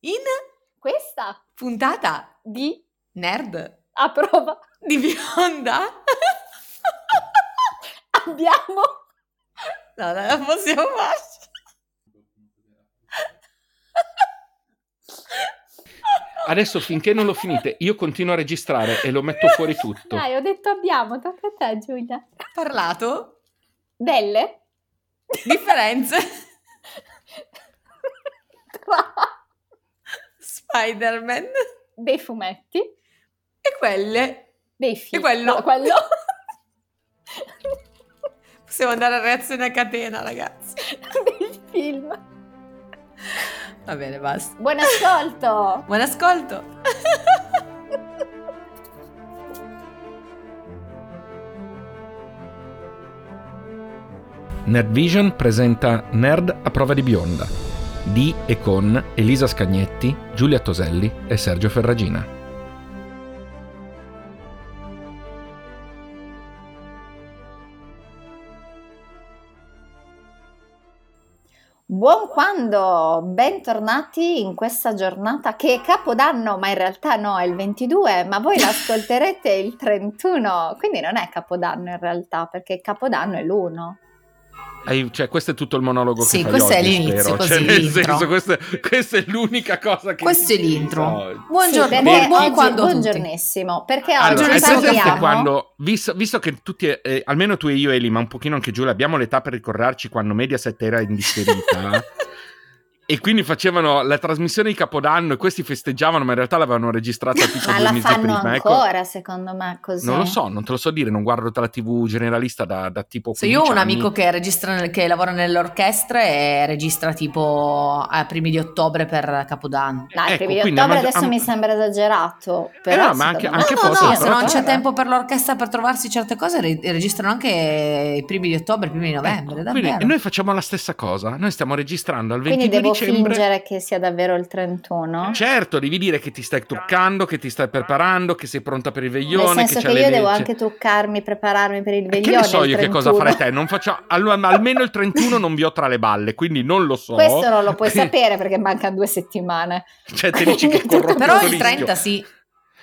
in questa puntata di Nerd a prova di bionda abbiamo no, non la possiamo fare. Adesso finché non lo finite, io continuo a registrare e lo metto fuori tutto. Dai, ho detto abbiamo, tocca a te Giulia. parlato Delle differenze tra Spider-Man dei fumetti, e quelle dei film. E quello? No, quello. possiamo andare a reazione a catena, ragazzi. dei film. Va bene, basta. Buon ascolto. Buon ascolto. Nerd Vision presenta Nerd a prova di bionda di e con Elisa Scagnetti, Giulia Toselli e Sergio Ferragina. Buon quando, bentornati in questa giornata che è Capodanno, ma in realtà no, è il 22, ma voi l'ascolterete il 31, quindi non è Capodanno in realtà, perché Capodanno è l'1. Hai- cioè, questo è tutto il monologo Sì, che fai questo è oggi, l'inizio, spero. così, Cioè, nel l'intro. senso, questa, questa è l'unica cosa che Questo è l'intro. oggi. Buongiorno, Sì, buon, perché buon quando a tutti. buongiornissimo, perché oggi Allora, sappiamo... quando, visto, visto che tutti, eh, almeno tu e io, Eli, ma un pochino anche Giulia, abbiamo l'età per ricordarci quando Mediaset era in differita e quindi facevano la trasmissione di Capodanno e questi festeggiavano, ma in realtà l'avevano registrata tipo Ma due la mesi fanno prima. ecco. ancora, secondo me, così. Non lo so, non te lo so dire, non guardo la TV generalista da, da tipo Se io ho 15 un anni. amico che, registra che lavora nelle orchestre e registra tipo a primi di ottobre per Capodanno. Dai, Ecco, primi di quindi ottobre adesso a- mi sembra esagerato. Però Eh no, ma anche- anche no, no, però- se non c'è Vabbè. tempo per l'orchestra per trovarsi certe cose, re- registrano anche i primi di ottobre, i primi di novembre. Ecco, quindi davvero. noi facciamo la stessa cosa, noi stiamo registrando al Quindi 22 devo dicembre. fingere che sia davvero il 31? Certo, devi dire che ti stai truccando, che ti stai preparando, che sei pronta per il Nel veglione, senso c'è che le io devo anche truccarmi, prepararmi per il veglione. che ne so il io che cosa 31. farai te? Non faccio, almeno il 31 non vi ho tra le balle, quindi non lo so. Questo non lo puoi sapere perché mancano due settimane. Cioè, te dici che corro Però il rischio. 30 sì.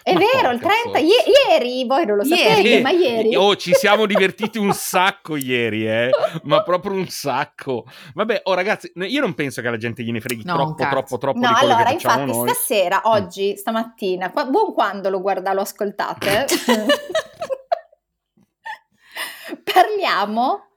È Ma vero, il porca 30, zozza. ie- ieri, voi non lo Ieri. sapete, ma ieri. Oh, ci siamo divertiti un sacco ieri, eh. Ma proprio un sacco. Vabbè, oh ragazzi, io non penso che alla gente gliene freghi No, troppo, cazzo. troppo, troppo No, di quello allora, che facciamo infatti, noi. Mm. stasera, oggi, stamattina, qua- buon quando lo guarda, lo ascoltate, parliamo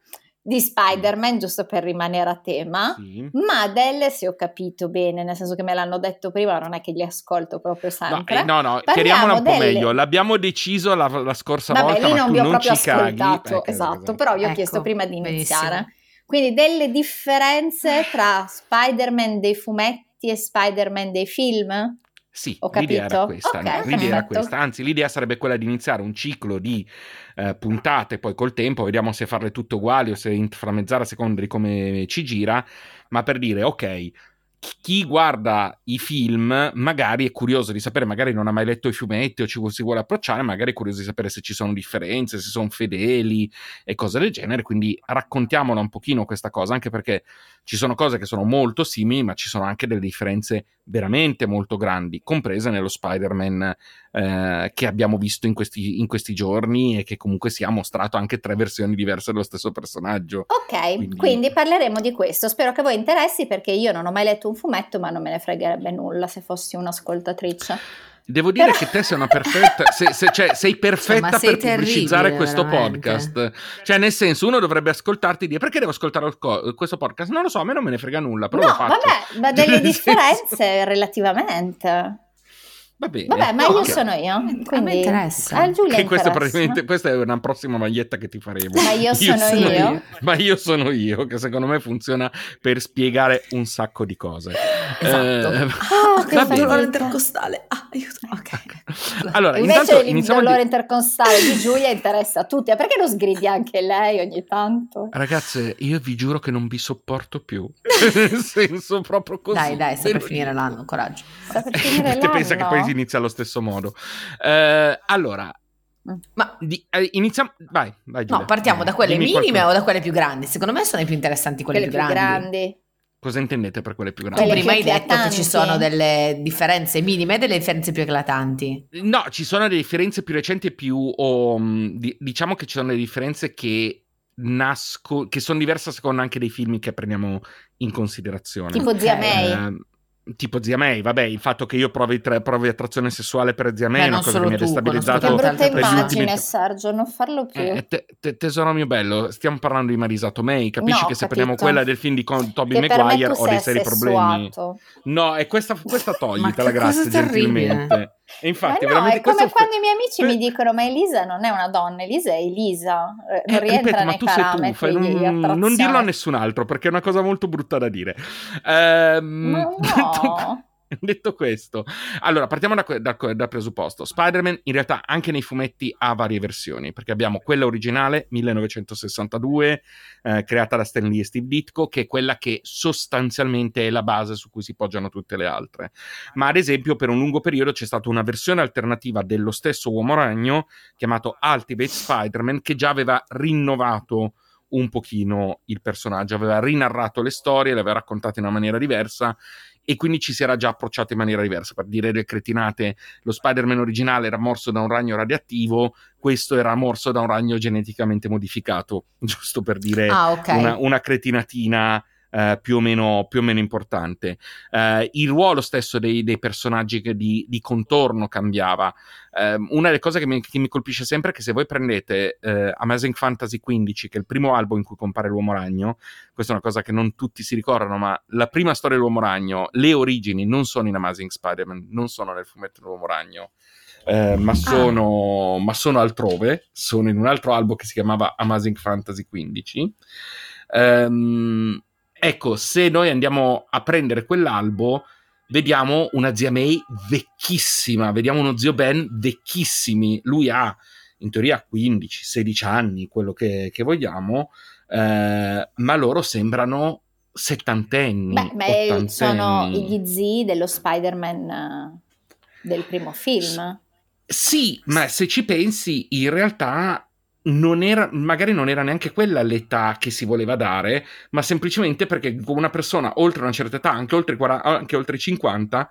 di Spider-Man, giusto per rimanere a tema. Sì. Ma delle, se ho capito bene, nel senso che me l'hanno detto prima, non è che li ascolto proprio No, sempre. eh, no, no, chiariamola un po' delle- meglio. L'abbiamo deciso la, la scorsa Vabbè, volta, lì ma non tu vi ho non proprio ci caghi. ascoltato, Ecco, esatto, però vi ho Ecco, chiesto prima di iniziare. benissimo. Quindi delle differenze tra Spider-Man dei fumetti e Spider-Man dei film? Sì, Ho l'idea era capito? questa. Ok, no? L'idea era questa. Anzi, l'idea sarebbe quella di iniziare un ciclo di eh, puntate, poi col tempo vediamo se farle tutte uguali o se inframmezzare a seconda di come ci gira, ma per dire, ok, chi- chi guarda i film magari è curioso di sapere, magari non ha mai letto i fumetti o ci si vuole approcciare, magari è curioso di sapere se ci sono differenze, se sono fedeli e cose del genere, quindi raccontiamola un pochino questa cosa, anche perché ci sono cose che sono molto simili, ma ci sono anche delle differenze veramente molto grandi, comprese nello Spider-Man eh, che abbiamo visto in questi, in questi giorni e che comunque si ha mostrato anche tre versioni diverse dello stesso personaggio. Ok, Quindi- quindi... parleremo di questo. Spero che voi interessi perché io non ho mai letto un fumetto, ma non me ne fregherebbe nulla se fossi un'ascoltatrice. Devo dire Però- che te sei una perfetta, se- se- cioè, sei perfetta ma sei per pubblicizzare questo veramente. podcast. Cioè, nel senso, uno dovrebbe ascoltarti e dire perché devo ascoltare co- questo podcast? Non lo so, a me non me ne frega nulla, però no, lo faccio. vabbè, ma delle Nel senso- differenze relativamente. Va bene. Vabbè, ma io ok. sono io. A me Quindi... interessa. A Giulia Che questo interessa. praticamente, questa è una prossima maglietta che ti faremo. Ma io sono io? Ma io sono io, che secondo me funziona per spiegare un sacco di cose. Esatto. Eh, Oh, che bene. Dolore intercostale. Ah, aiuto. Ok. Allora, Invece intanto il dolore di... intercostale di Giulia interessa a tutti. Perché non sgridi anche lei ogni tanto? Ragazze, io vi giuro che non vi sopporto più. Nel senso proprio così. Dai, dai, sta per lo finire l'anno, coraggio. Sta per finire Te pensa che l'anno? poi si inizia allo stesso modo. Eh, allora, Ma di- eh, iniziamo... Vai, vai Giulia. no, partiamo da quelle Dimmi minime qualcosa. o da quelle più grandi? Secondo me sono le più interessanti quelle, Quelle più grandi. Cosa intendete per quelle più grandi? Tu Quelle prima più hai detto che ci sono delle differenze minime e delle differenze più eclatanti. No, ci sono delle differenze più recenti e più... mh, di- diciamo che ci sono delle differenze che nasco, che sono diverse a seconda anche dei film che prendiamo in considerazione. Tipo Zia Ok. May. Ehm, tipo Zia May, vabbè, il fatto che io provi, tra- provi attrazione sessuale per Zia May Beh, è una non cosa che mi ha destabilizzato. che conosco brutta immagine, ultimi- Sergio, non farlo più. Eh, te- te- tesoro mio bello, stiamo parlando di Marisa Tomei, capisci No, che se capito. prendiamo quella del film di con- che me Maguire ho dei seri problemi. assessuato. No, e questa, questa Ma toglitela, che grazie, gentilmente. E infatti, ma no, è come questo- quando i miei amici mi dicono: Ma Elisa non è una donna, Elisa è Elisa, eh, non Eh, rientra ripeto, ma nei tu sei tu, non, non dirlo a nessun altro perché è una cosa molto brutta da dire. Ehm, no. detto questo, allora partiamo da, que- da- dal presupposto. Spider-Man in realtà anche nei fumetti ha varie versioni perché abbiamo quella originale 1962 eh, creata da Stan Lee e Steve Ditko che è quella che sostanzialmente è la base su cui si poggiano tutte le altre. Ma ad esempio per un lungo periodo c'è stata una versione alternativa dello stesso Uomo Ragno chiamato Ultimate Spider-Man che già aveva rinnovato un pochino il personaggio, aveva rinarrato le storie, le aveva raccontate in una maniera diversa e quindi ci si era già approcciato in maniera diversa. Per dire le cretinate, lo Spider-Man originale era morso da un ragno radioattivo, questo era morso da un ragno geneticamente modificato, giusto per dire Ah, ok. una, una cretinatina eh, più, o meno, più o meno importante. Eh, il ruolo stesso dei, dei personaggi di, di contorno cambiava. Eh, una delle cose che mi, che mi colpisce sempre è che se voi prendete eh, Amazing Fantasy XV, che è il primo albo in cui compare l'uomo ragno, questa è una cosa che non tutti si ricordano, ma la prima storia dell'uomo ragno, le origini non sono in Amazing Spider-Man, non sono nel fumetto dell'uomo ragno. eh, ma, sono, ma sono altrove, sono in un altro albo che si chiamava Amazing Fantasy XV. Ehm, ecco, se noi andiamo a prendere quell'albo, vediamo una zia May vecchissima, vediamo uno zio Ben vecchissimi. Lui ha in teoria 15-16 anni, quello che, che vogliamo, eh, ma loro sembrano settantenni, Beh, beh, sono gli zii dello Spider-Man eh, del primo film. Sì, ma se ci pensi, in realtà non era, magari non era neanche quella l'età che si voleva dare, ma semplicemente perché una persona oltre una certa età, anche oltre, i 40 anche oltre i 50,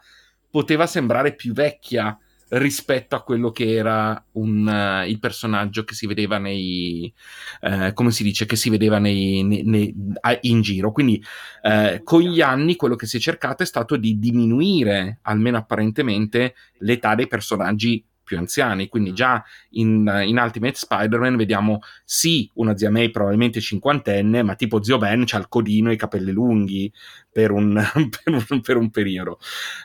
poteva sembrare più vecchia rispetto a quello che era un, eh, il personaggio che si vedeva nei eh, come si dice che si vedeva nei, nei- nei- in giro. Quindi eh, con gli anni quello che si è cercato è stato di diminuire almeno apparentemente l'età dei personaggi più anziani, quindi già in, in Ultimate Spider-Man vediamo sì una zia May probabilmente cinquantenne, ma tipo zio Ben c'ha il codino e i capelli lunghi per un, per un, per un periodo.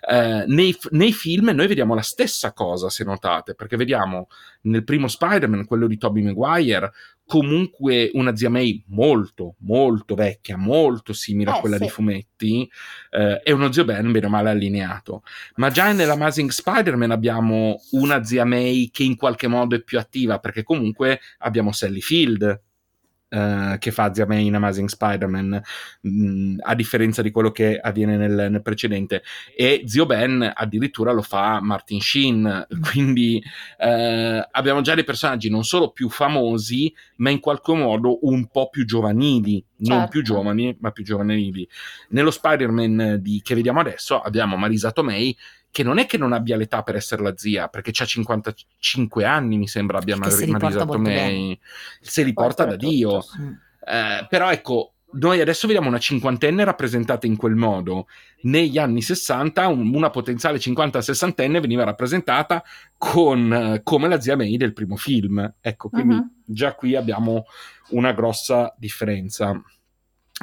Eh, nei, nei film noi vediamo la stessa cosa, se notate, perché vediamo nel primo Spider-Man, quello di Tobey Maguire, comunque una zia May molto, molto vecchia, molto simile a Eh, quella sì. dei fumetti, eh, e uno zio Ben bene o male allineato. Ma già nell'Amazing Spider-Man abbiamo una zia May che in qualche modo è più attiva, perché comunque abbiamo Sally Field. Eh, che fa zia May in Amazing Spider-Man mh, a differenza di quello che avviene nel, nel precedente. E zio Ben addirittura lo fa Martin Sheen. Quindi eh, abbiamo già dei personaggi non solo più famosi ma in qualche modo un po' più giovanili non Certo. più giovani ma più giovanili nello Spider-Man di- che vediamo adesso abbiamo Marisa Tomei che non è che non abbia l'età per essere la zia perché ha 55 anni mi sembra abbia Mar- Marisa Tomei se li porta da. Dio Mm. eh, però ecco, noi adesso vediamo una cinquantenne rappresentata in quel modo. Negli anni 60 un- una potenziale 50-60enne veniva rappresentata con, eh, come la zia May del primo film. Ecco, quindi Mhm. già qui abbiamo una grossa differenza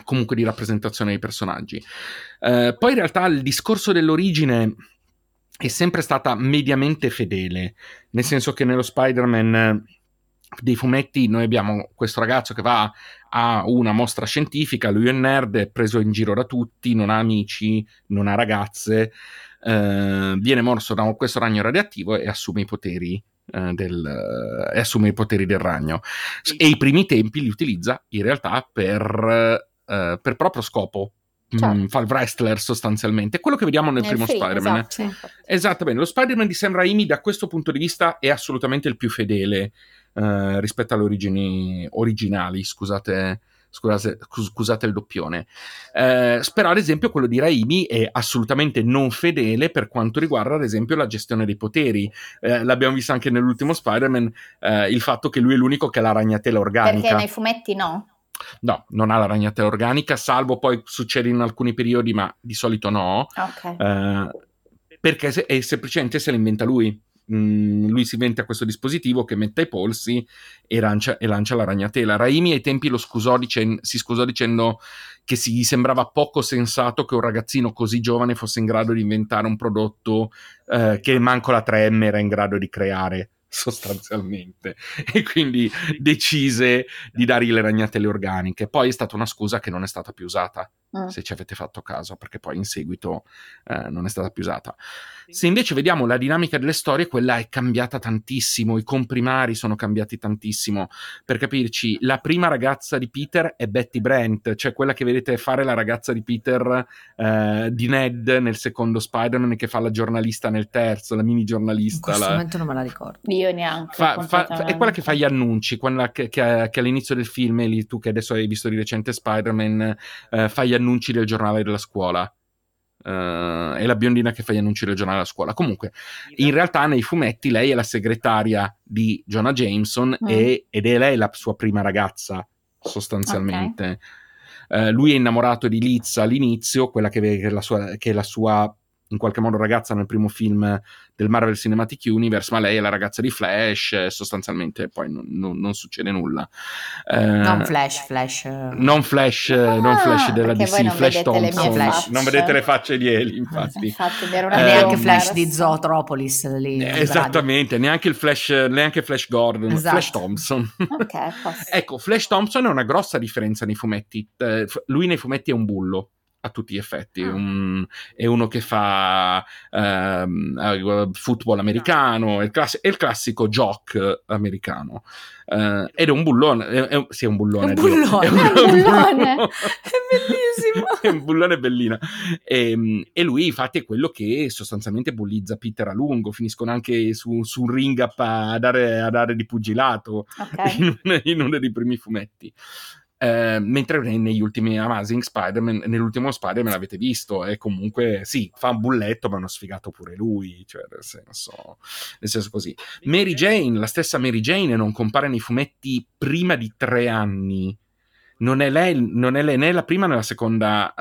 comunque di rappresentazione dei personaggi. Eh, poi in realtà il discorso dell'origine è sempre stata mediamente fedele, nel senso che nello Spider-Man dei fumetti noi abbiamo questo ragazzo che va a una mostra scientifica, lui è nerd, è preso in giro da tutti, non ha amici, non ha ragazze, eh, viene morso da questo ragno radioattivo e assume i poteri. eh, del, eh, e assume i poteri del ragno e i primi tempi li utilizza in realtà per, eh, per proprio scopo Certo. Mm, fa il wrestler sostanzialmente quello che vediamo nel, Nel primo film, Spider-Man esatto. Sì. Esattamente, lo Spider-Man di Sam Raimi da questo punto di vista è assolutamente il più fedele eh, rispetto alle origini originali, scusate, Scusate, scusate il doppione. Eh, però, ad esempio, quello di Raimi è assolutamente non fedele per quanto riguarda, ad esempio, la gestione dei poteri. Eh, l'abbiamo visto anche nell'ultimo Spider-Man, eh, il fatto che lui è l'unico che ha la ragnatela organica. Perché nei fumetti no? No, non ha la ragnatela organica, salvo poi succede in alcuni periodi, ma di solito no. Ok. Eh, perché è semplicemente se la inventa lui. Mm, lui si inventa questo dispositivo che mette ai polsi e lancia, e lancia la ragnatela. Raimi ai tempi scusò dicen- si scusò dicendo che si gli sembrava poco sensato che un ragazzino così giovane fosse in grado di inventare un prodotto eh, che manco la 3M era in grado di creare sostanzialmente. E quindi decise di dargli le ragnatele organiche. Poi è stata una scusa che non è stata più usata Mm. se ci avete fatto caso perché poi in seguito eh, non è stata più usata se invece vediamo la dinamica delle storie, quella è cambiata tantissimo, i comprimari sono cambiati tantissimo. Per capirci, la prima ragazza di Peter è Betty Brant, cioè quella che vedete fare la ragazza di Peter eh, di Ned nel secondo Spider-Man che fa la giornalista nel terzo, la mini In giornalista. questo la- momento non me la ricordo. Io neanche. Fa- fa- è quella che fa gli annunci, quella che, che- che all'inizio del film, Eli, tu che adesso hai visto di recente Spider-Man, eh, fa gli annunci del giornale della scuola. Eh, è la biondina che fa gli annunci del giornale della scuola. Comunque, in realtà nei fumetti lei è la segretaria di Jonah Jameson Mm. e- ed è lei la sua prima ragazza, sostanzialmente. Eh, lui è innamorato di Liz all'inizio, quella che, che è la sua, che è la sua in qualche modo ragazza nel primo film del Marvel Cinematic Universe, ma lei è la ragazza di Flash, e sostanzialmente poi non, non- non succede nulla. Eh, Non Flash, Flash. eh. non Flash, eh, non Ah, Flash della DC, non Flash vedete le mie Thompson. facce. Non vedete le facce di Eli, infatti. Infatti, Eh, neanche Flash di Zootropolis lì. Eh, Esattamente, neanche il Flash, neanche Flash Gordon, Esatto. Flash Thompson. Ok, posso. Ecco, Flash Thompson è una grossa differenza nei fumetti. Eh, lui nei fumetti è un bullo. A tutti gli effetti, Ah. Un- è uno che fa ehm, eh, football americano, è il, class- è il classico jock americano. Eh, ed è un bullone, è, è un- sì, è un bullone. È un bullone. È un, È un bullone. È bellissimo. è un bullone bellino. E, e lui, infatti, è quello che sostanzialmente bullizza Peter a lungo. Finiscono anche su, su un ring up a dare, a dare di pugilato Ok. in, in uno dei primi fumetti. Eh, mentre ne- negli ultimi Amazing Spider-Man, nell'ultimo Spider-Man l'avete visto, è comunque sì, fa un bulletto, ma uno sfigato pure lui, cioè nel senso, nel senso così. Mary Jane, la stessa Mary Jane, non compare nei fumetti prima di tre anni. Non è lei, non è lei né la prima né la seconda,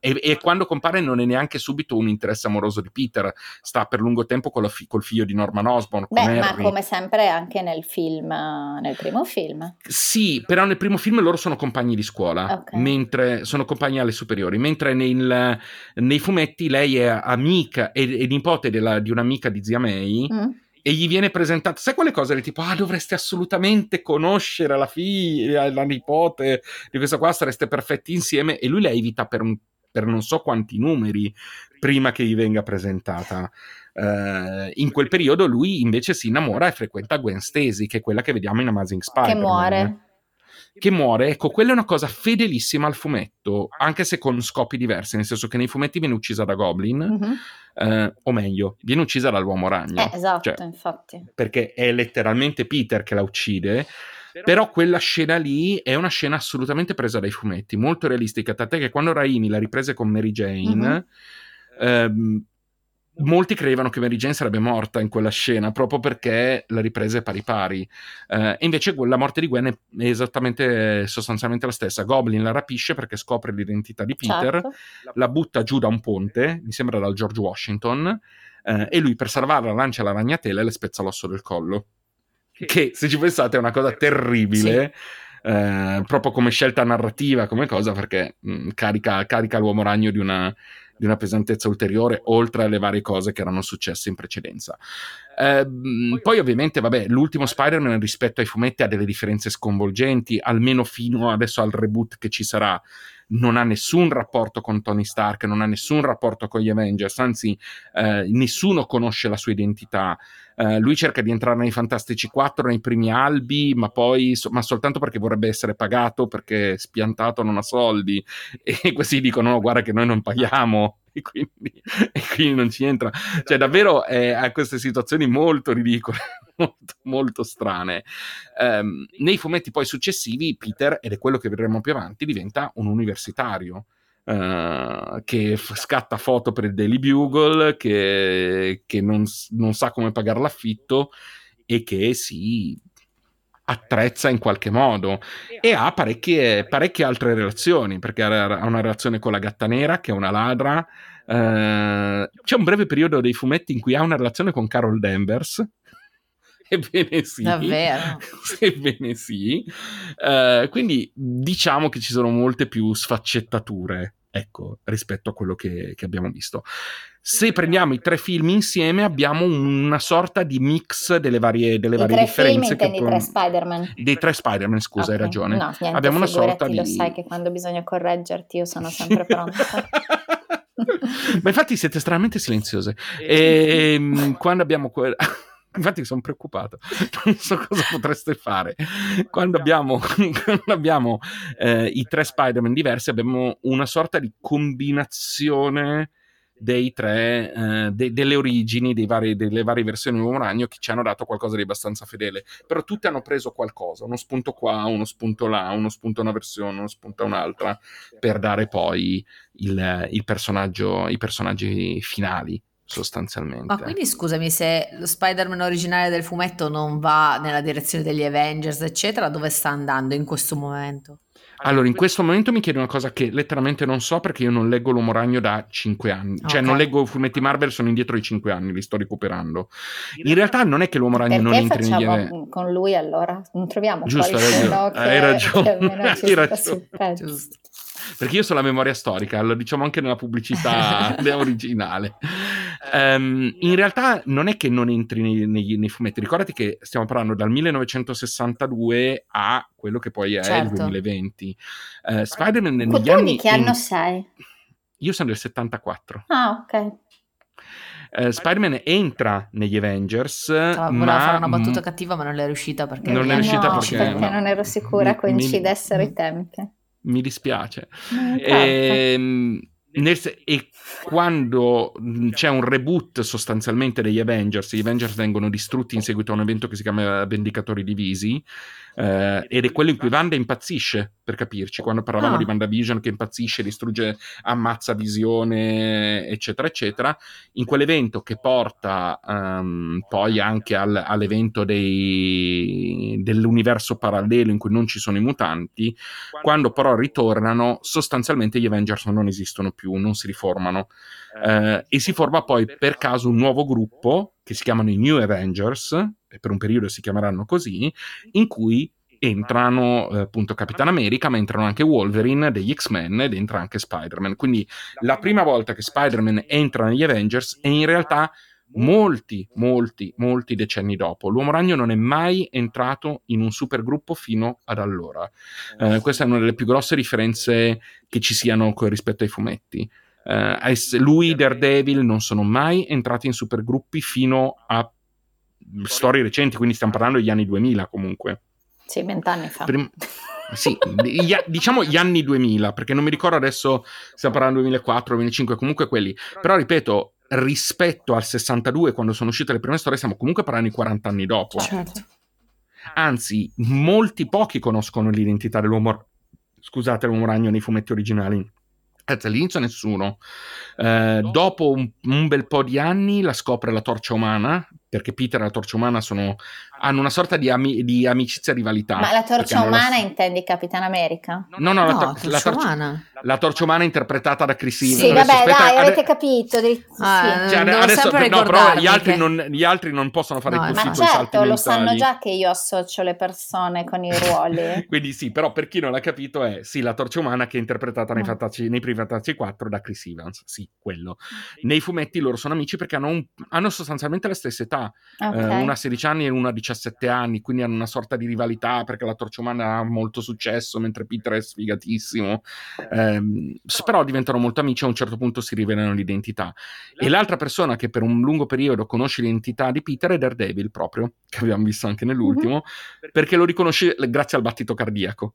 eh, e, e quando compare non è neanche subito un interesse amoroso di Peter, sta per lungo tempo con la fi- col figlio di Norman Osborn. con Beh, ma come sempre anche nel film, eh, nel primo film. Sì, però nel primo film loro sono compagni di scuola, Ok. mentre sono compagni alle superiori, mentre nel- nei fumetti lei è amica e, e nipote della- di un'amica di zia May Mm? E gli viene presentata, sai quelle cose del tipo, ah dovreste assolutamente conoscere la figlia, la nipote di questa qua, sareste perfetti insieme e lui la evita per, un- per non so quanti numeri prima che gli venga presentata. Eh, in quel periodo lui invece si innamora e frequenta Gwen Stacy, che è quella che vediamo in Amazing Che Spider-Man muore. Che muore, ecco, quella è una cosa fedelissima al fumetto, anche se con scopi diversi, nel senso che nei fumetti viene uccisa da Goblin, Mhm. eh, o meglio, viene uccisa dall'uomo ragno, Eh, esatto, Cioè, infatti. perché è letteralmente Peter che la uccide, però quella scena lì è una scena assolutamente presa dai fumetti, molto realistica, tant'è che quando Raimi la riprese con Mary Jane, Mhm. ehm, molti credevano che Mary Jane sarebbe morta in quella scena proprio perché la ripresa è pari pari. Eh, e invece la morte di Gwen è esattamente sostanzialmente la stessa. Goblin la rapisce perché scopre l'identità di Peter Certo. la butta giù da un ponte mi sembra dal George Washington eh, e lui per salvarla lancia la ragnatela e le spezza l'osso del collo. Che se ci pensate è una cosa terribile eh, proprio come scelta narrativa come cosa perché mh, carica, carica l'uomo ragno di una di una pesantezza ulteriore, oltre alle varie cose che erano successe in precedenza. Ehm, poi, ovviamente, vabbè, l'ultimo Spider-Man rispetto ai fumetti ha delle differenze sconvolgenti, almeno fino adesso al reboot che ci sarà. Non ha nessun rapporto con Tony Stark, non ha nessun rapporto con gli Avengers, anzi, eh, nessuno conosce la sua identità. Eh, lui cerca di entrare nei Fantastici 4 nei primi albi, ma poi so- ma soltanto perché vorrebbe essere pagato perché spiantato non ha soldi. E questi dicono: no, guarda, che noi non paghiamo. E quindi, e quindi non ci entra. Cioè, davvero eh, ha queste situazioni molto ridicole. molto, molto strane. Um, nei fumetti poi successivi, Peter, ed è quello che vedremo più avanti, diventa un universitario. Uh, che f- scatta foto per il Daily Bugle, che, che non, non, sa come pagare l'affitto e che si attrezza in qualche modo e ha parecchie, parecchie altre relazioni, perché ha una relazione con la gatta nera, che è una ladra. Uh, c'è un breve periodo dei fumetti in cui ha una relazione con Carol Danvers, Ebbene sì. Davvero? Ebbene sì. Uh, quindi diciamo che ci sono molte più sfaccettature, ecco, rispetto a quello che, che, abbiamo visto. Se prendiamo i tre film insieme abbiamo una sorta di mix delle varie, delle varie differenze. Film, intendi tre Spider-Man? Dei tre Spider-Man, scusa, okay. hai ragione. No, niente, abbiamo una sorta di... Lo sai che quando bisogna correggerti io sono sempre pronta. Ma infatti siete estremamente silenziose. E, ehm, quando abbiamo... Que- Infatti sono preoccupato, non so cosa potreste fare. Quando abbiamo, quando abbiamo eh, i tre Spider-Man diversi, abbiamo una sorta di combinazione dei tre, eh, de- delle origini vari, delle varie versioni di Uomo Ragno che ci hanno dato qualcosa di abbastanza fedele. Però tutte hanno preso qualcosa, uno spunto qua, uno spunto là, uno spunto a una versione, uno spunto a un'altra, per dare poi il, il personaggio, i personaggi finali sostanzialmente. Ma quindi scusami, se lo Spider-Man originale del fumetto non va nella direzione degli Avengers, eccetera, dove sta andando in questo momento? Allora, in questo momento mi chiedi una cosa che letteralmente non so perché io non leggo l'Uomo Ragno da 5 anni. Cioè, non leggo fumetti Marvel, sono indietro di 5 anni, li sto recuperando. In realtà non è che l'Uomo Ragno non entri negli eventi. con lui allora? Non troviamo Giusto, qualcuno che, hai ragione. Che hai ragione. Giusto perché io so la memoria storica, lo diciamo anche nella pubblicità originale. Um, in realtà non è che non entri nei, nei, nei, fumetti, ricordati che stiamo parlando dal 1962 a quello che poi è certo. il 2020. Uh, Spider-Man negli tu anni... di che anno in... sei? Io sono del 74. Ah, ok. Uh, Spider-Man entra negli Avengers. No, ma... fare una battuta cattiva, ma non è riuscita perché. Non è riuscita no, perché... perché non ero sicura mi, coincidessero mi, i tempi mi dispiace. E, ehm, nel, e quando c'è un reboot sostanzialmente degli Avengers, gli Avengers vengono distrutti in seguito a un evento che si chiama Vendicatori Divisi, eh, ed è quello in cui Wanda impazzisce, per capirci, quando parlavamo ah. di WandaVision che impazzisce, distrugge, ammazza visione, eccetera, eccetera, in quell'evento che porta um, poi anche al, all'evento dei, dell'universo parallelo in cui non ci sono i mutanti, quando però ritornano, sostanzialmente gli Avengers non esistono più, non si riformano. Eh, e si forma poi per caso un nuovo gruppo che si chiamano i New Avengers, e per un periodo si chiameranno così, in cui entrano eh, appunto Capitan America, ma entrano anche Wolverine degli X-Men ed entra anche Spider-Man. Quindi la prima volta che Spider-Man entra negli Avengers è in realtà molti, molti, molti decenni dopo. L'Uomo Ragno non è mai entrato in un supergruppo fino ad allora. Eh, questa è una delle più grosse differenze che ci siano rispetto ai fumetti. Eh, lui, Daredevil, non sono mai entrati in supergruppi fino a storie recenti, quindi stiamo parlando degli anni 2000 comunque. Sì, vent'anni fa. Prim- sì, gli, diciamo gli anni 2000, perché non mi ricordo adesso, stiamo parlando 2004, 2005, comunque quelli. Però ripeto, rispetto al 62, quando sono uscite le prime storie, stiamo comunque parlando di 40 anni dopo. Certo. Anzi, molti pochi conoscono l'identità dell'uomo, scusate, l'uomo ragno nei fumetti originali. Anzi, all'inizio nessuno. Eh, dopo un, un, bel po' di anni la scopre la torcia umana, perché Peter e la torcia umana sono, hanno una sorta di, ami, di amicizia e rivalità. Ma la torcia umana la... intendi Capitan America? No, no, no, la, to- la, torcia umana. La torcia umana interpretata da Chris Evans. Sì, vabbè, aspetta, dai, avete capito. Di... Ah, sì. cioè, adesso, no, però gli altri, che... non, gli altri, non, possono fare no, così Ma certo, lo sanno già che io associo le persone con i ruoli. Quindi sì, però per chi non l'ha capito è sì, la torcia umana che è interpretata nei, Fatacci, nei primi Fantasci 4 da Chris Evans. Sì, quello. Nei fumetti loro sono amici perché hanno, un, hanno sostanzialmente la stessa età. Okay. Eh, una a 16 anni e una a 17 anni, quindi hanno una sorta di rivalità perché la torcia umana ha molto successo mentre Peter è sfigatissimo. Eh, però diventano molto amici e a un certo punto si rivelano l'identità. E l'altra persona che per un lungo periodo conosce l'identità di Peter è Daredevil proprio, che abbiamo visto anche nell'ultimo, mm-hmm. perché lo riconosce grazie al battito cardiaco.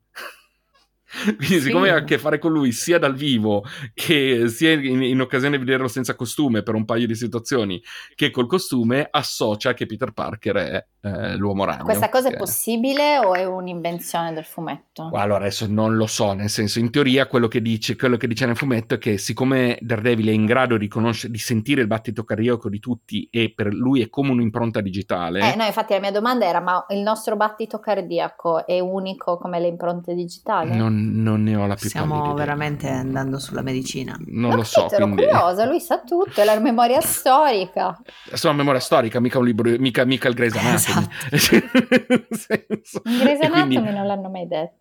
Quindi, Sì. siccome ha a che fare con lui sia dal vivo che sia in, in occasione di vederlo senza costume per un paio di situazioni che col costume, associa che Peter Parker è eh, l'uomo ragno. Questa cosa è Che- possibile o è un'invenzione del fumetto? Allora, adesso non lo so, nel senso, in teoria quello che dice, quello che dice nel fumetto è che siccome Daredevil è in grado di, conoscere, di sentire il battito cardiaco di tutti e per lui è come un'impronta digitale, Eh, no, infatti la mia domanda era, ma il nostro battito cardiaco è unico come le impronte digitali? non, non ne ho la più Stiamo pallida idea. veramente andando sulla medicina. Non Ma lo so, ero quindi... curiosa, lui sa tutto, è la memoria storica. Sono memoria storica, mica un libro, mica, mica il Grey's Anatomy. Senso- In Grey's e quindi- Anatomy non l'hanno mai detto.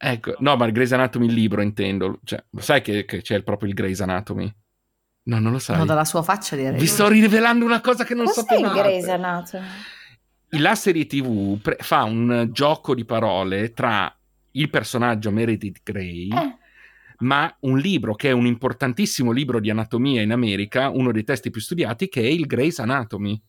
Ecco, no, ma il Grey's Anatomy il libro intendo. Cioè, lo sai che, che c'è proprio il Grey's Anatomy? No, non lo sai. No, dalla sua faccia direi. Vi sto rivelando una cosa che non Cos'è il sapevate. Grey's Anatomy? La serie TV pre- fa un gioco di parole tra il personaggio Meredith Grey, Eh, ma un libro che è un importantissimo libro di anatomia in America, uno dei testi più studiati, che è il Grey's Anatomy.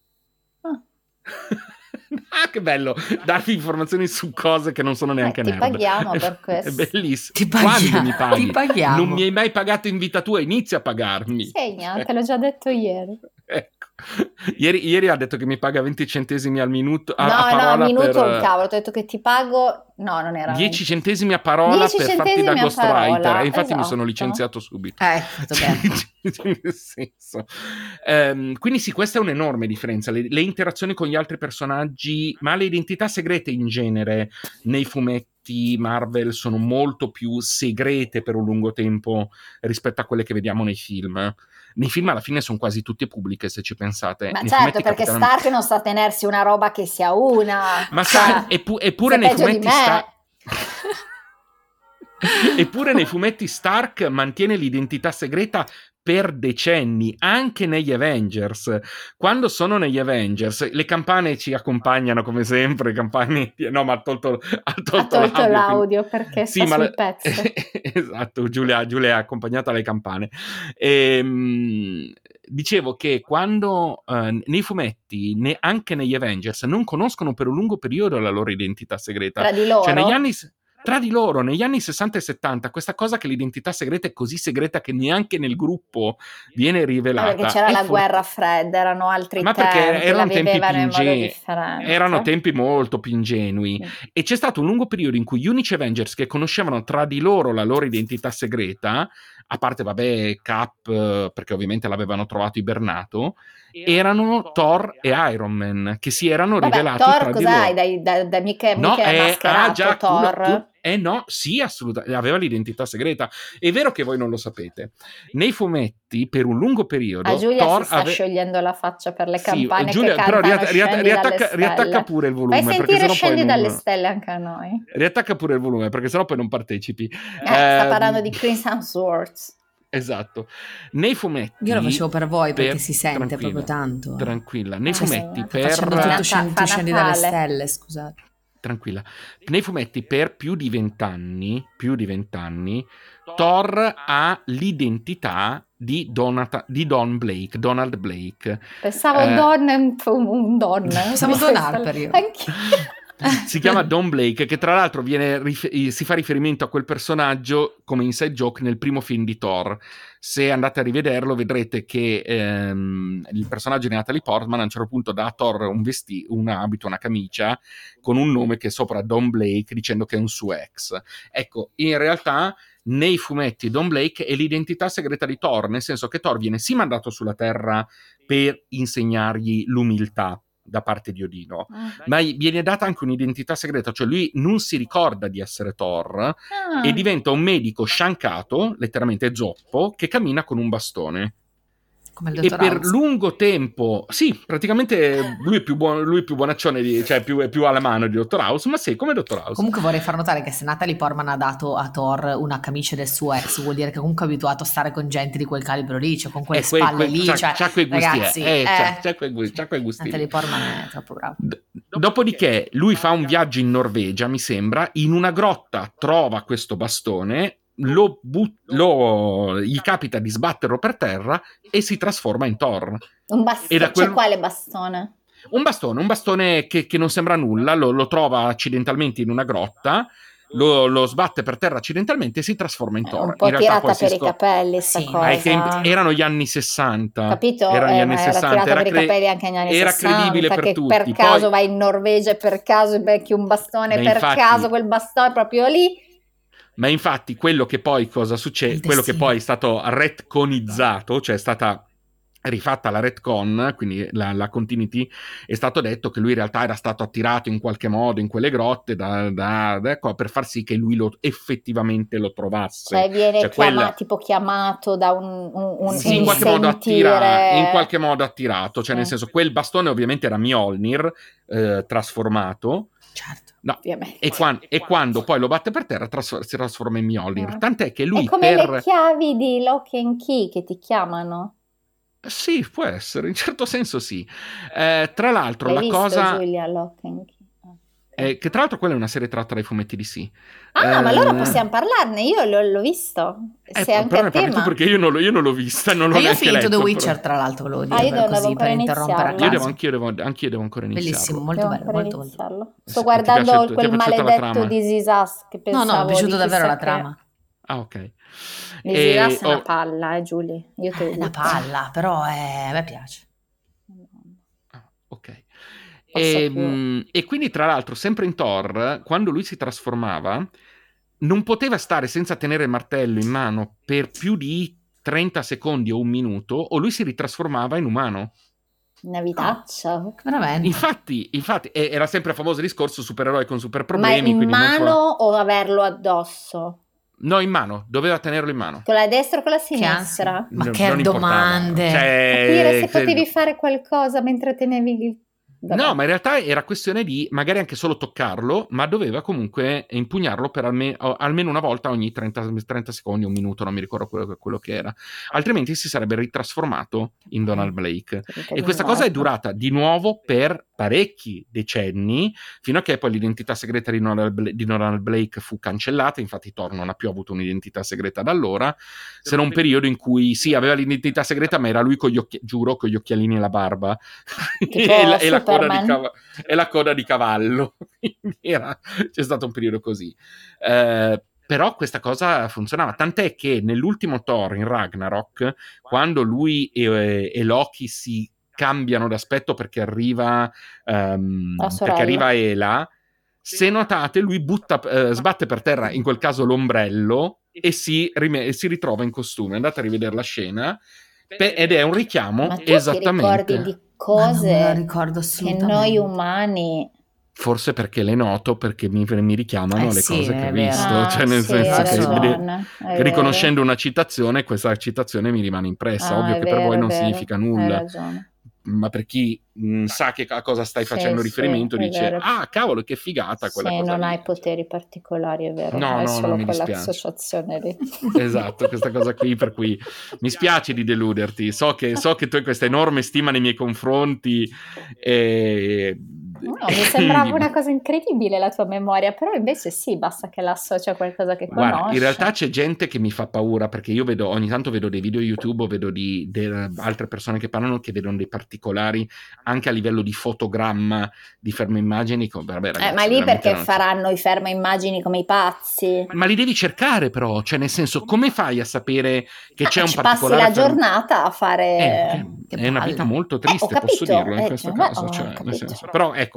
Ah. ah, che bello darvi informazioni su cose che non sono neanche Eh, ti nerd. paghiamo per questo. È bellissimo. Ti paghiamo, Quando mi paghi? ti paghiamo. Non mi hai mai pagato in vita tua, inizia a pagarmi. Segna, te l'ho già detto ieri. Ieri, ieri ha detto che mi paga 20 centesimi al minuto. A, a no, parola no, minuto per, cavolo, ti ho detto che ti pago... No, non era... 10 centesimi a parola 10 per farti da a ghostwriter. E infatti mi sono esatto. licenziato subito. Eh. Nel senso. Ehm, quindi sì, questa è un'enorme differenza. Le, le interazioni con gli altri personaggi, ma le identità segrete in genere nei fumetti Marvel sono molto più segrete per un lungo tempo rispetto a quelle che vediamo nei film. Nei film alla fine sono quasi tutte pubbliche, se ci pensate. Ma Nei certo, perché capitano- Stark non sta a tenersi una roba che sia una. Ma Cioè, sai, eppu- eppure sei nei fumetti me. Stark... Eppure nei fumetti Stark mantiene l'identità segreta per decenni, anche negli Avengers. Quando sono negli Avengers, le campane ci accompagnano come sempre. Campane... No, ma ha tolto, ha tolto, ha tolto l'audio, l'audio perché Sì, sta ma sul pezzo. esatto, Giulia, Giulia è accompagnata alle campane. Ehm, dicevo che quando eh, nei fumetti, ne- anche negli Avengers, non conoscono per un lungo periodo la loro identità segreta. Tra di loro. Cioè, negli anni. Tra di loro, negli anni 60 e 70, questa cosa che l'identità segreta è così segreta che neanche nel gruppo viene Ma rivelata. perché c'era la for- guerra fredda, erano altri Ma tempi, perché erano tempi più in modo ingeni- differente. Erano tempi molto più ingenui. Sì. E c'è stato un lungo periodo in cui gli unici Avengers che conoscevano tra di loro la loro identità segreta, a parte, vabbè, Cap, eh, perché ovviamente l'avevano trovato ibernato, erano Thor e Iron Man, che si erano Vabbè, rivelati Thor tra di cos'hai? loro. Dai, da, da mica, No, mica è eh, mascherato ah, già, tu- Thor. tu- eh no, sì, assolutamente, aveva l'identità segreta. È vero che voi non lo sapete. Nei fumetti, per un lungo periodo, A Giulia Thor si sta ave- sciogliendo la faccia per le Sì, campane Giulia, che però cantano riatta- riatta- riattacca, riattacca pure il volume. Fai sentire Scendi dalle non... stelle anche a noi. Riattacca pure il volume, perché sennò poi non partecipi. Eh, sta Ehm, parlando di Chris Hemsworth. Esatto. Nei fumetti... Io lo facevo per voi perché per- si sente proprio tanto. Tranquilla. Nei Cioè, fumetti, per... Tutto scendi, tu scendi dalle stelle, scusate. Tranquilla. Nei fumetti, per più di vent'anni, più di vent'anni, Thor ha l'identità di, Donata- di Don Blake, Donald Blake. Pensavo Eh. Don, un, Don. Pensavo Don Harper io. Anch'io. Si chiama Don Blake, che tra l'altro rif- si fa riferimento a quel personaggio come inside joke nel primo film di Thor. Se andate a rivederlo, vedrete che ehm, il personaggio di Natalie Portman a un certo punto dà a Thor un, vesti- un abito, una camicia con un nome che è sopra Don Blake, dicendo che è un suo ex. Ecco, in realtà nei fumetti Don Blake è l'identità segreta di Thor, nel senso che Thor viene sì mandato sulla Terra per insegnargli l'umiltà da parte di Odino, ma gli viene data anche un'identità segreta, cioè lui non si ricorda di essere Thor Ah. e diventa un medico sciancato, letteralmente zoppo, che cammina con un bastone. E per House. lungo tempo, sì, praticamente lui è più, buono, lui è più buonaccione, di, cioè più, è più alla mano di Dottor House, ma sì, come Dottor House. Comunque vorrei far notare che se Natalie Portman ha dato a Thor una camicia del suo ex, vuol dire che comunque è abituato a stare con gente di quel calibro lì, cioè con quelle Eh, quei- spalle quei- lì, c'ha, cioè, c'ha quei gusti, ragazzi, eh, eh, c'ha, c'ha quei gusti, c'ha quei gusti. Natalie Portman è troppo brava. D- Dopodiché lui fa un viaggio in Norvegia, mi sembra, in una grotta trova questo bastone, lo but- lo- gli capita di sbatterlo per terra e si trasforma in Thor. Un E bastone, da quel- cioè quale bastone? Un bastone, un bastone che, che non sembra nulla, lo, lo trova accidentalmente in una grotta, lo, lo sbatte per terra accidentalmente e si trasforma in È Thor. un po' in realtà tirata per i scopre- capelli sta Sì, cosa. tempi erano gli anni 60. Capito? Erano gli Eh, anni era 60. tirata Era, per i cre- capelli anche negli anni era 60, credibile per tutti. per caso Poi- vai in Norvegia, per caso becchi un bastone, Ma per infatti- caso quel bastone proprio lì. Ma infatti quello che poi cosa succede? Il Quello che poi è stato retconizzato, cioè è stata rifatta la retcon, quindi la, la continuity, è stato detto che lui in realtà era stato attirato in qualche modo in quelle grotte da, da- da- ecco, per far sì che lui lo, effettivamente lo trovasse. Cioè viene Cioè, chiama- quella- tipo chiamato da un, un, un Sì, in qualche modo sentire- attira, in qualche modo attirato, cioè nel Sì. senso quel bastone ovviamente era Mjolnir eh, trasformato Certo. Ovviamente. e, quan- e quando poi lo batte per terra trasfor- si trasforma in Mjolnir. Mm. Tant'è che lui È come per... le chiavi di Lock and Key che ti chiamano. Sì, può essere, in certo senso sì. Eh, tra l'altro L'hai la visto cosa... Giulia Lock and Key? eh, che tra l'altro quella è una serie tratta dai fumetti di sì. Ah, ma Eh, allora possiamo parlarne, io l'ho, l'ho visto. Eh, Se anche però a ne parli tema. tu perché io non, l'ho, io non l'ho vista, non l'ho E io ho finito The Witcher, però- tra l'altro, volevo dire, Ah, io per devo così, ancora per interrompere. Io devo, anch'io, devo, anch'io devo ancora iniziarlo. Bellissimo, molto Devo bello, molto. Sì, Sto guardando piace- quel maledetto di Zisas che No, pensavo no, mi è piaciuta davvero la che- trama. Ah, ok. Zisas è una palla, eh, Giulia. Io te lo È una palla, però è- a me piace. ah, ok. E, mh, e quindi, tra l'altro, sempre in Thor, quando lui si trasformava, non poteva stare senza tenere il martello in mano per più di 30 secondi o un minuto, o lui si ritrasformava in umano. Una vitaccia. Veramente. Infatti, infatti, era sempre il famoso discorso supereroi con super Ma problemi. in quindi non mano fa- o averlo addosso? No, in mano, doveva tenerlo in mano. Con la destra o con la Che sinistra? ansia. Ma Non- che domande. Cioè, Capire se se- potevi fare qualcosa mentre tenevi il... Vabbè. No, ma in realtà era questione di magari anche solo toccarlo, ma doveva comunque impugnarlo per alme- almeno una volta ogni 30, 30 secondi, un minuto, non mi ricordo quello, quello che era. Altrimenti si sarebbe ritrasformato in Donald Blake. E questa cosa è durata di nuovo per parecchi decenni, fino a che poi l'identità segreta di Donald, Bla- di Donald Blake fu cancellata. Infatti, Thor non ha più avuto un'identità segreta da allora, se non un periodo in cui sì, aveva l'identità segreta, ma era lui con gli occhi- giuro, con gli occhialini e la barba e, la, e la coda di Superman. cava- e la coda di cavallo. Era- c'è stato un periodo così. Eh, però questa cosa funzionava, tant'è che nell'ultimo Thor in Ragnarok, quando lui e, e Loki si cambiano d'aspetto perché arriva, sorella. perché arriva Ela, se notate lui butta, eh, sbatte per terra in quel caso l'ombrello e si, rime- e si ritrova in costume. Andate a rivedere la scena pe- ed è un richiamo Ma tu ti esattamente. ricordi di cose ricordo che noi umani... Forse perché le noto, perché mi, mi richiamano Eh le sì, cose che ho visto. Ah, cioè, nel sì, senso che, ragione, riconoscendo una citazione, questa citazione mi rimane impressa. Ah, Ovvio che per vero, voi è non vero, significa Hai nulla, ragione. Ma per chi mh, sa che a cosa stai Sì, facendo sì, riferimento è dice: vero. Ah, cavolo, che figata quella Sì, cosa. non lì." hai poteri particolari, è vero, No, no, no, solo mi dispiace. quell'associazione lì. Esatto, questa cosa qui, per cui mi spiace di deluderti. So che, so che tu hai questa enorme stima nei miei confronti. E... No, mi sembrava una cosa incredibile la tua memoria, però invece sì, basta che l'associa a qualcosa che Guarda, conosci. in realtà c'è gente che mi fa paura perché io vedo ogni tanto vedo dei video YouTube o vedo di, de- altre persone che parlano che vedono dei particolari anche a livello di fotogramma di fermo immagini. vabbè, Eh, ragazzi, ma lì perché non- faranno i fermo immagini come i pazzi? Ma li devi cercare però, cioè nel senso come fai a sapere che c'è Ah, un ci passi particolare la giornata a fare... Eh, è una vita molto Eh, triste, ho capito, posso dirlo in eh, questo caso. cioè, nel senso- però ecco,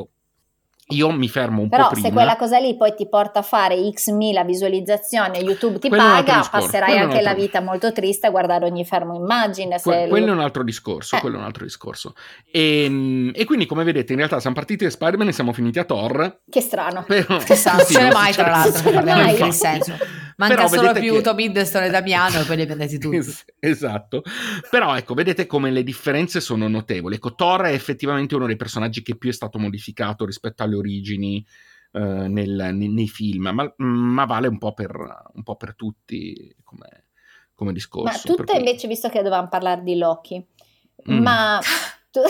io mi fermo un Però po' prima. se quella cosa lì poi ti porta a fare x mila visualizzazioni e YouTube ti Quello paga, passerai anche la vita molto triste a guardare ogni fermo immagine. Se Que- quello è un altro discorso, Eh. quello è un altro discorso. E, e quindi, come vedete, in realtà siamo partiti da Spider-Man e siamo finiti a Thor. Che strano. Però, Che sa, non sì, succede non mai, tra succede- l'altro, succede parliamo mai. in quel senso. Manca Però solo più che- Tom Hiddleston e Damiano e poi li prendete tutti. Es- esatto. Però ecco, vedete come le differenze sono notevoli. Ecco, Thor è effettivamente uno dei personaggi che più è stato modificato rispetto alle origini eh, nel- nei, nei film, ma, ma vale un po' per, un po' per tutti come, come discorso. Ma tutte cui- invece, visto che dovevamo parlare di Loki, Mm. ma tu-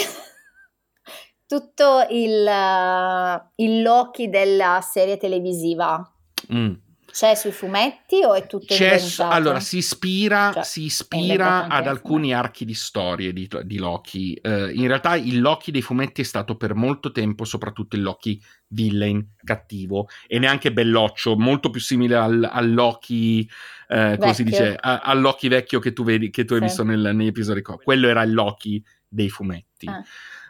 tutto il, uh, il Loki della serie televisiva, Mm. C'è sui fumetti o è tutto C'è, inventato? allora, si ispira, Cioè, si ispira ad alcuni archi di storie di, di Loki. Eh, in realtà il Loki dei fumetti è stato per molto tempo soprattutto il Loki villain, cattivo, e neanche belloccio, molto più simile al, al Loki, eh, come si dice, a- al Loki vecchio che tu, vedi, che tu hai Sì. visto nel- negli episodi. Quello era il Loki dei fumetti. Ah.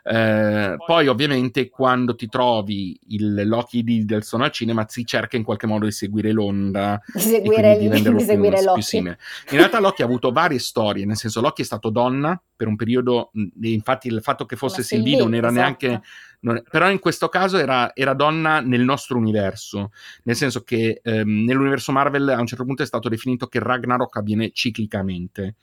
Eh, poi ovviamente quando ti trovi il Loki di, del suono al cinema si cerca in qualche modo di seguire l'onda Di seguire, di più, seguire più Loki. simile. In realtà Loki ha avuto varie storie, nel senso Loki è stato donna per un periodo, infatti il fatto che fosse Sylvie non era esatto. neanche... non- però in questo caso era, era donna nel nostro universo, nel senso che ehm, nell'universo Marvel a un certo punto è stato definito che Ragnarok avviene ciclicamente.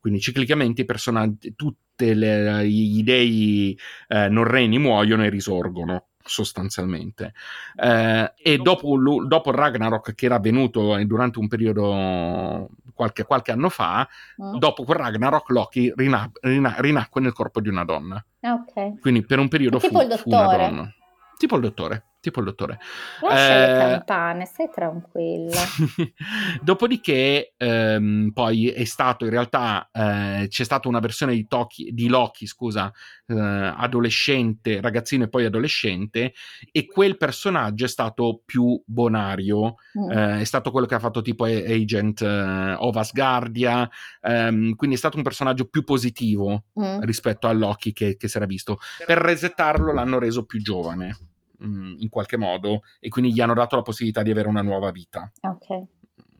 Quindi ciclicamente i personaggi, tutti gli dei eh, norreni muoiono e risorgono sostanzialmente. Eh, e dopo, dopo Ragnarok che era avvenuto eh, durante un periodo qualche, qualche anno fa, Mm. dopo quel Ragnarok Loki rina- rina- rinacque nel corpo di una donna. Ah, ok. Quindi per un periodo Tipo fu, il fu una donna. Tipo il dottore. Tipo il dottore. Lascia le Eh, campane, stai tranquilla. Dopodiché, ehm, poi è stato in realtà eh, c'è stata una versione di, Toki- di Loki, scusa, eh, adolescente, ragazzino e poi adolescente, e quel personaggio è stato più bonario, Mm. eh, è stato quello che ha fatto tipo Agent eh, of Asgardia, ehm, quindi è stato un personaggio più positivo Mm. rispetto a Loki che, che si era visto. Per resettarlo l'hanno reso più giovane. Mm, In qualche modo, e quindi gli hanno dato la possibilità di avere una nuova vita Ok.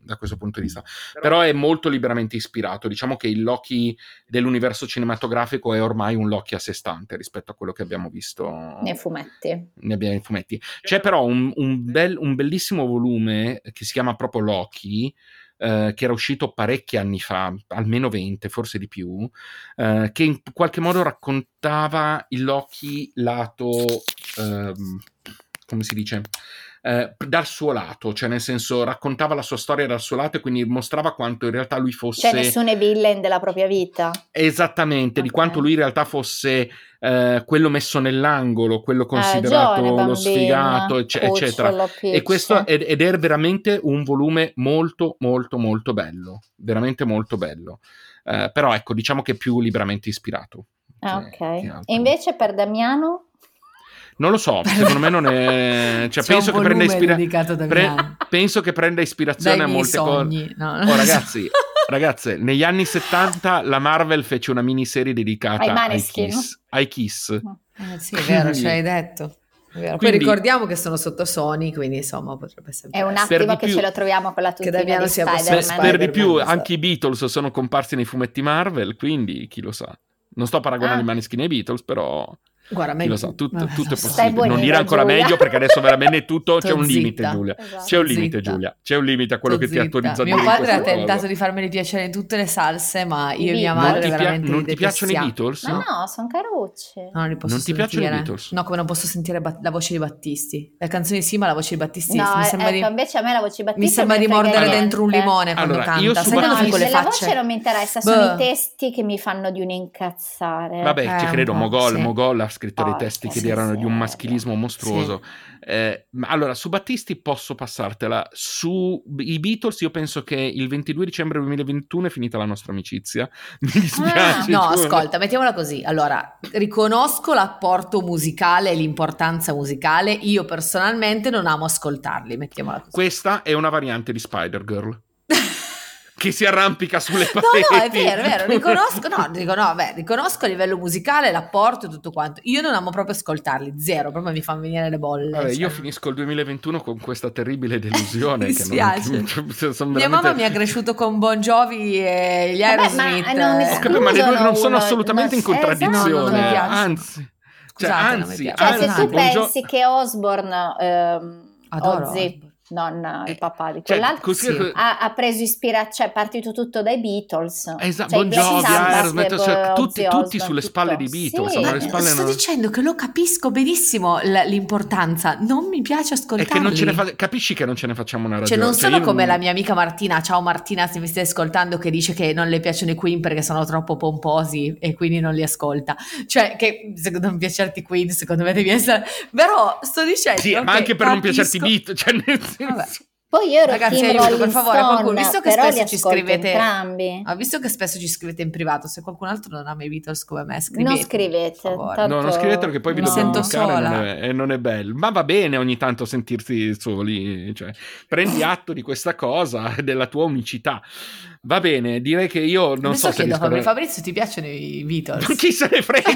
da questo punto di vista. Però è molto liberamente ispirato. Diciamo che il Loki dell'universo cinematografico è ormai un Loki a sé stante rispetto a quello che abbiamo visto Nei fumetti. ne abbiamo i fumetti. C'è però un, un bel- un bellissimo volume che si chiama proprio Loki. Eh, che era uscito parecchi anni fa, almeno 20, forse di più, eh, che in qualche modo raccontava il Loki lato, ehm, come si dice, eh, dal suo lato, cioè nel senso raccontava la sua storia dal suo lato e quindi mostrava quanto in realtà lui fosse... Cioè nessuno è villain della propria vita. Esattamente, di Ok. quanto lui in realtà fosse eh, quello messo nell'angolo, quello considerato Ah, giovane, lo sfigato, ecce- eccetera. E questo ed, ed è veramente un volume molto, molto, molto bello. Veramente molto bello. Eh, però ecco, diciamo che è più liberamente ispirato. Ah, ok. che. E invece per Damiano? Non lo so, secondo me non è. Cioè, C'è penso un che prenda volume ispirazione. dedicato a Damiano. penso che prenda ispirazione Dai a molte cose. No, Oh, ragazzi, ragazze, negli anni 70 la Marvel fece una miniserie dedicata Ai. Kiss. Ai Kiss. Eh, sì, è vero, ce l'hai detto. Vero. Poi Quindi- ricordiamo che sono sotto Sony, quindi insomma potrebbe sempre È un essere. attimo che più- ce lo troviamo con la Che tutina Damiano di sia Per, Spider-Man. Per di più, anche i Beatles sono comparsi nei fumetti Marvel, quindi chi lo sa. Non sto paragonando Ah. i Maneskin ai Beatles, però Guarda, chi me- lo sa, tutto, vabbè, tutto è possibile. Non dire ancora Giulia. meglio perché adesso veramente tutto c'è un limite. Giulia. Esatto. C'è un limite, Zitta. Giulia. C'è un limite a quello Sto che ti autorizza a Mio dire in padre ha tentato di farmeli piacere in tutte le salse, ma io e mia madre Non ti, pia- veramente non ti piacciono i. Beatles? Ma no, sono carucci. No, non li posso Non ti piacciono i. Beatles? No, come non posso sentire Bat- la voce di Battisti. La canzone sì, ma la voce di Battisti No, mi eh, sembra ecco, di, invece a me la voce di Battista mi sembra di mordere dentro un limone quando Allora, canta. io Sai su quando No, fa quelle la voce non mi interessa, sono Boh. i testi che mi fanno di un incazzare. Vabbè, Eh, ci un credo, Mogol. Mogol scritto dei Oh, testi che sì, erano sì, di un sì. maschilismo mostruoso. Eh, ma allora, su Battisti posso passartela. Su i Beatles io penso che il 22 dicembre 2021 è finita la nostra amicizia. Mi dispiace. No, giuro. ascolta, mettiamola così. Allora, riconosco l'apporto musicale e l'importanza musicale. Io personalmente non amo ascoltarli, mettiamola così. Questa è una variante di Spider-Girl. Che si arrampica sulle No, pareti. no, è vero, è vero, riconosco, no, dico, no, beh, riconosco a livello musicale l'apporto e tutto quanto. Io non amo proprio ascoltarli, zero, proprio mi fanno venire le bolle. Vabbè, cioè. io finisco il 2021 con questa terribile delusione. Mi che dispiace. Non, cioè, sono Mia veramente- mamma mi ha cresciuto con Bon Jovi e gli Vabbè, ma Aerosmith. non capito, ma le due non sono uno- assolutamente in contraddizione. esatto, non mi piace. anzi, cioè, Scusate, non mi anzi, piace. Cioè, anzi, se tu Bon Jo- pensi che Osborne, ehm, Adoro Ozzy. Non Eh, il papà di cioè, quell'altro, così- sì. ha, ha preso ispirazione, cioè è partito tutto dai Beatles. Esatto, Cioè, Bon Jovi, Aerosmith, cioè, Ozzy tutti, tutti Osbourne, sulle spalle tutto. dei Beatles, Sì. Ma le spalle sto non- dicendo che lo capisco benissimo l- l'importanza, non mi piace È ascoltarli. che non ce ne fa- capisci che non ce ne facciamo una Cioè, ragione. non sono come non- la mia amica Martina. Ciao Martina, se mi stai ascoltando, che dice che non le piacciono i Queen perché sono troppo pomposi e quindi non li ascolta. Cioè, che secondo me piacerti Queen, secondo me devi essere. Però sto dicendo. Sì, ma che anche per non capisco- piacerti i beat, cioè nel senso... Vabbè. Poi io ero Ragazzi, team aiuto, per favore, qualcuno, visto che spesso ci scrivete- entrambi. Ma visto che spesso ci scrivete in privato, se qualcun altro non ama i Beatles come me, scrivete. Non scrivete, tanto- No, non scrivetelo che poi vi No. dobbiamo Mi sento bloccare sola. non è- e non è bello. Ma va bene ogni tanto sentirsi soli, cioè, prendi atto di questa cosa e della tua unicità. Va bene, direi che io non Adesso so se chiedo riesco a- come Fabrizio ti piacciono i Beatles? Chi se ne frega?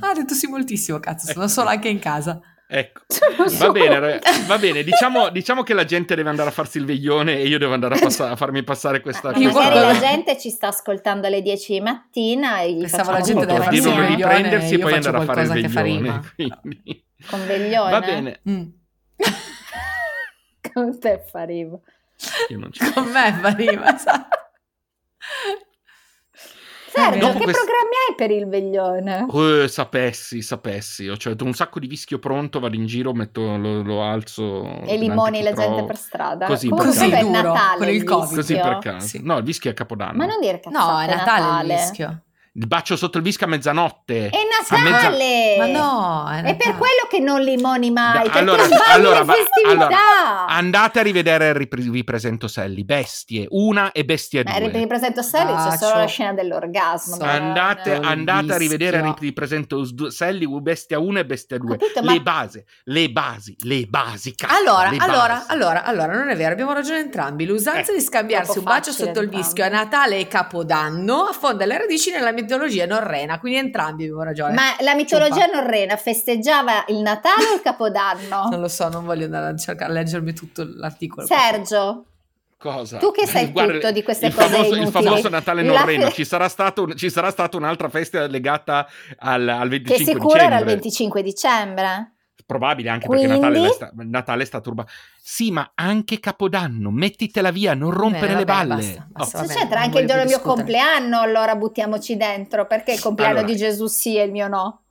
Ah, ha detto sì moltissimo, cazzo, sono solo anche in casa. Ecco. Va bene, va bene. Diciamo, diciamo che la gente deve andare a farsi il veglione e io devo andare a, passa- a farmi passare questa magari guardo- la gente ci sta ascoltando alle 10 di mattina e gli Pensavo facciamo la gente deve farsi il veglione, riprendersi e poi andare a fare il veglione. quindi- con veglione. Va bene, Mm. Con te faremo. io non ci Con me fa rima, esatto. Sergio, Dopo che questo- programmi hai per il veglione? Eh, sapessi, sapessi. Ho cioè, un sacco di vischio pronto, vado in giro, metto, lo, lo alzo. E limoni la gente per strada. Così, Comunque per è caso. il Natale Con il il Covid. Così vischio. per caso. Sì. No, il vischio è a Capodanno. Ma non dire cazzate, No, è Natale, Natale. il rischio. Il bacio sotto il vischio a mezzanotte. È A mezza- Natale! Ma no, è È Natale. per quello che non limoni mai, Da- perché allora- allora, va- festività! Andate a rivedere il ripre- Vi presento Sally. Bestie 1 e Bestie Eh, 2. ripresento Sally, c'è solo la scena dell'orgasmo. So- ma- Andate, andate a rivedere s- du- Sally, Bestia 1 e Bestia 2. Capito, ma- Le basi, le basi, le basi. cazzo, Allora, le allora, basi. allora, allora, non è vero, abbiamo ragione entrambi. L'usanza Eh, di scambiarsi un bacio sotto il entrambi. vischio a Natale e Capodanno affonda le radici nella mitologia norrena, quindi entrambi abbiamo ragione. Ma la mitologia norrena festeggiava il Natale o il Capodanno? Non lo so, non voglio andare a cercare a leggermi tutto l'articolo. Sergio, Cosa? Tu che sai tutto di queste il cose famoso, Il famoso Natale norreno. fe- Ci, sarà stato, un- ci sarà stata un'altra festa legata al, al 25 che sicuro dicembre. era il 25 dicembre. Probabile anche Quindi? perché Natale, sta- Natale è stato rubato. Sì, ma anche Capodanno, mettitela via, non rompere Bene, le va bene, balle. basta, basta. Oh, Cosa Va bene, c'entra? Anche il giorno del mio compleanno, allora buttiamoci dentro. Perché il compleanno Allora. di Gesù sì e il mio no?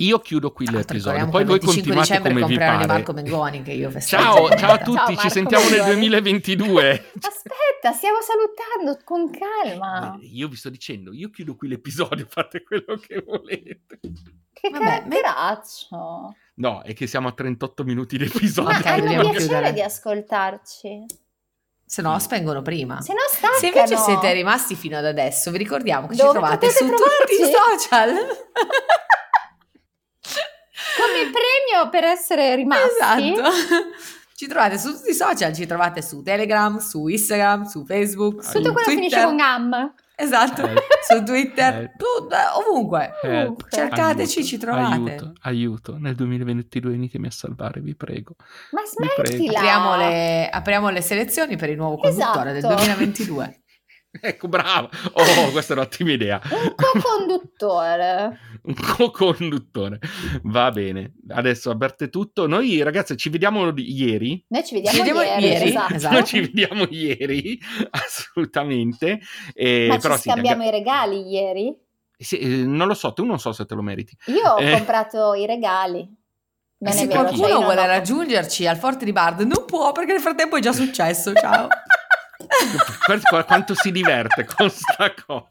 Io chiudo qui Altro, l'episodio, poi voi il 25 continuate dicembre è il come vi compleanno di pare. Marco Mengoni che io. Ciao, ciao a Ciao, tutti, ci Marco sentiamo nel Mengoni. 2022. Aspetta, stiamo salutando con calma. Io vi sto dicendo, io chiudo qui l'episodio, fate quello che volete. Che Vabbè, caratteraccio. No, è che siamo a 38 minuti di episodio. Ma hanno piacere chiudere. di ascoltarci. Se no, spengono prima. Se no staccano. Se invece siete rimasti fino ad adesso, vi ricordiamo che Dove ci trovate su tutti i trovarci? social. Come premio per essere rimasti. Esatto. Ci trovate su tutti i social, ci trovate su Telegram, su Instagram, su Facebook, su Tutto quello Twitter. finisce con gam. Esatto, Eh. su Twitter, Eh. tu- ovunque. Eh, Ovunque. Cercateci, ci trovate. Aiuto, aiuto. Nel 2022 venitemi a salvare, vi prego. Ma prego. smettila. Apriamo le, apriamo le selezioni per il nuovo conduttore del Esatto. 2022. Ecco, bravo. Oh, questa è un'ottima idea. Un co-conduttore. Un co-conduttore. Va bene. Adesso avverte tutto. Noi, ragazzi, ci vediamo ieri. Noi ci vediamo, Ci vediamo ieri. ieri, esatto. esatto. Noi ci vediamo ieri, assolutamente. Eh, Ma però ci sì, scambiamo abbiamo- i regali ieri? sì, eh, non lo so, tu non so se te lo meriti. Io ho Eh. comprato i regali. Non se vero, qualcuno cioè vuole raggiungerci al Forte di Bard, non può perché nel frattempo è già successo. Ciao. Quanto si diverte con sta cosa.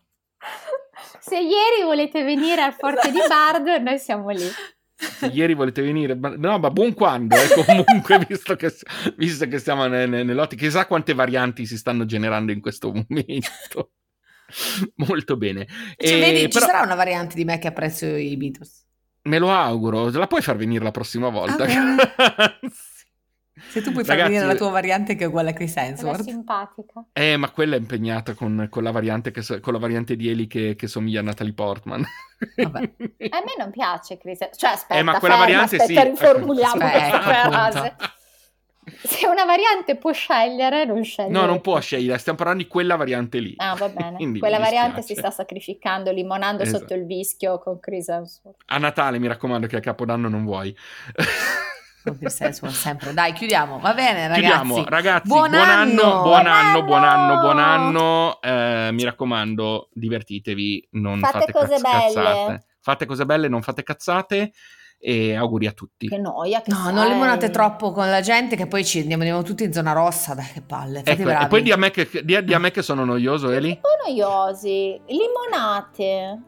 Se ieri volete venire al Forte di Bard, noi siamo lì. Se ieri volete venire, ma- no, ma buon quando, eh, comunque, visto che, visto che stiamo ne- ne- nell'ottica, chissà quante varianti si stanno generando in questo momento. Molto bene. Cioè, E vedi, ci però- sarà una variante di me che apprezzo i Beatles. Me lo auguro, la puoi far venire la prossima volta. Ok. Se tu puoi far Ragazzi, venire la tua variante che è uguale a Chris Hemsworth. simpatica. Eh, ma quella è impegnata con, con la variante che so- con la variante di Eli che, che somiglia a Natalie Portman. Vabbè. A me non piace Chris. Cioè, aspetta, Eh, ma quella ferma, variante aspetta, sì. riformuliamo Aspetta, questa frase. Se una variante può scegliere, non sceglie. No, non può scegliere, stiamo parlando di quella variante lì. Ah, va bene. Quella variante si sta sacrificando, limonando Esatto. sotto il vischio con Chris Hemsworth. A Natale, mi raccomando, che a Capodanno non vuoi. Con Chris Hemsworth sempre. Dai, chiudiamo. Va bene, ragazzi. Chiudiamo, ragazzi. Buon Buon, anno, anno! buon anno, buon anno, Buon anno! Eh, mi raccomando, divertitevi, non Fate fate, cose cazz- belle. cazzate. Fate cose belle, non fate cazzate. E auguri a tutti. Che noia che No, sei. non limonate troppo con la gente che poi ci andiamo, andiamo tutti in zona rossa. Dai, che palle. Fate Ecco, bravi. e poi di a, me che, di, di a me che sono noioso, Eli. Un po' noiosi. Limonate.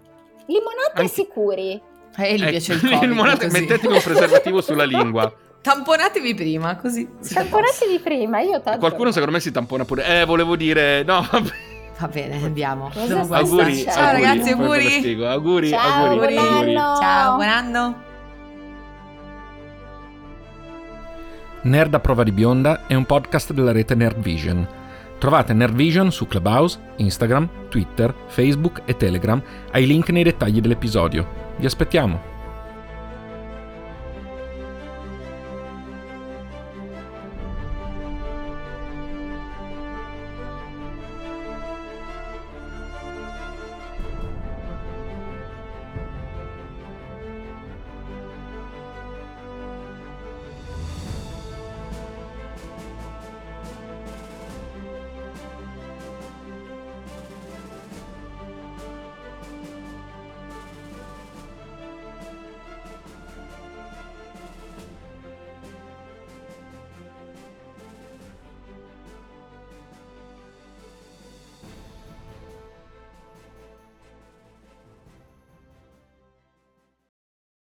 Limonate Anche- sicuri. E gli Ecco, piace il Covid. limonate- così. mettetevi un preservativo sulla lingua. Tamponatevi prima, così. Tamponatevi prima, io tanto... Qualcuno secondo me si tampona pure. Eh, volevo dire... No, vabbè. Va bene, andiamo. Guardare. Auguri, Ciao, auguri, ragazzi, auguri. spiego. Auguri, Ciao, auguri, buon auguri. anno. Ciao, buon anno. Nerd a prova di bionda è un podcast della rete Nerd Vision. Trovate Nerd Vision su Clubhouse, Instagram, Twitter, Facebook e Telegram ai link nei dettagli dell'episodio. Vi aspettiamo!